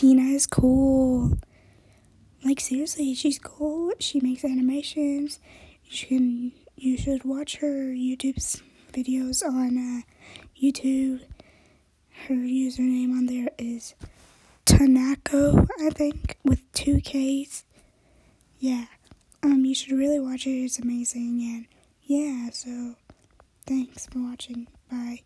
Tina is cool. Like seriously, she's cool. She makes animations. You can you should watch her YouTube's videos on uh, YouTube. Her username on there is Tanako, I think, with two K's. Yeah. Um, you should really watch it. It's amazing, and yeah. So, thanks for watching. Bye.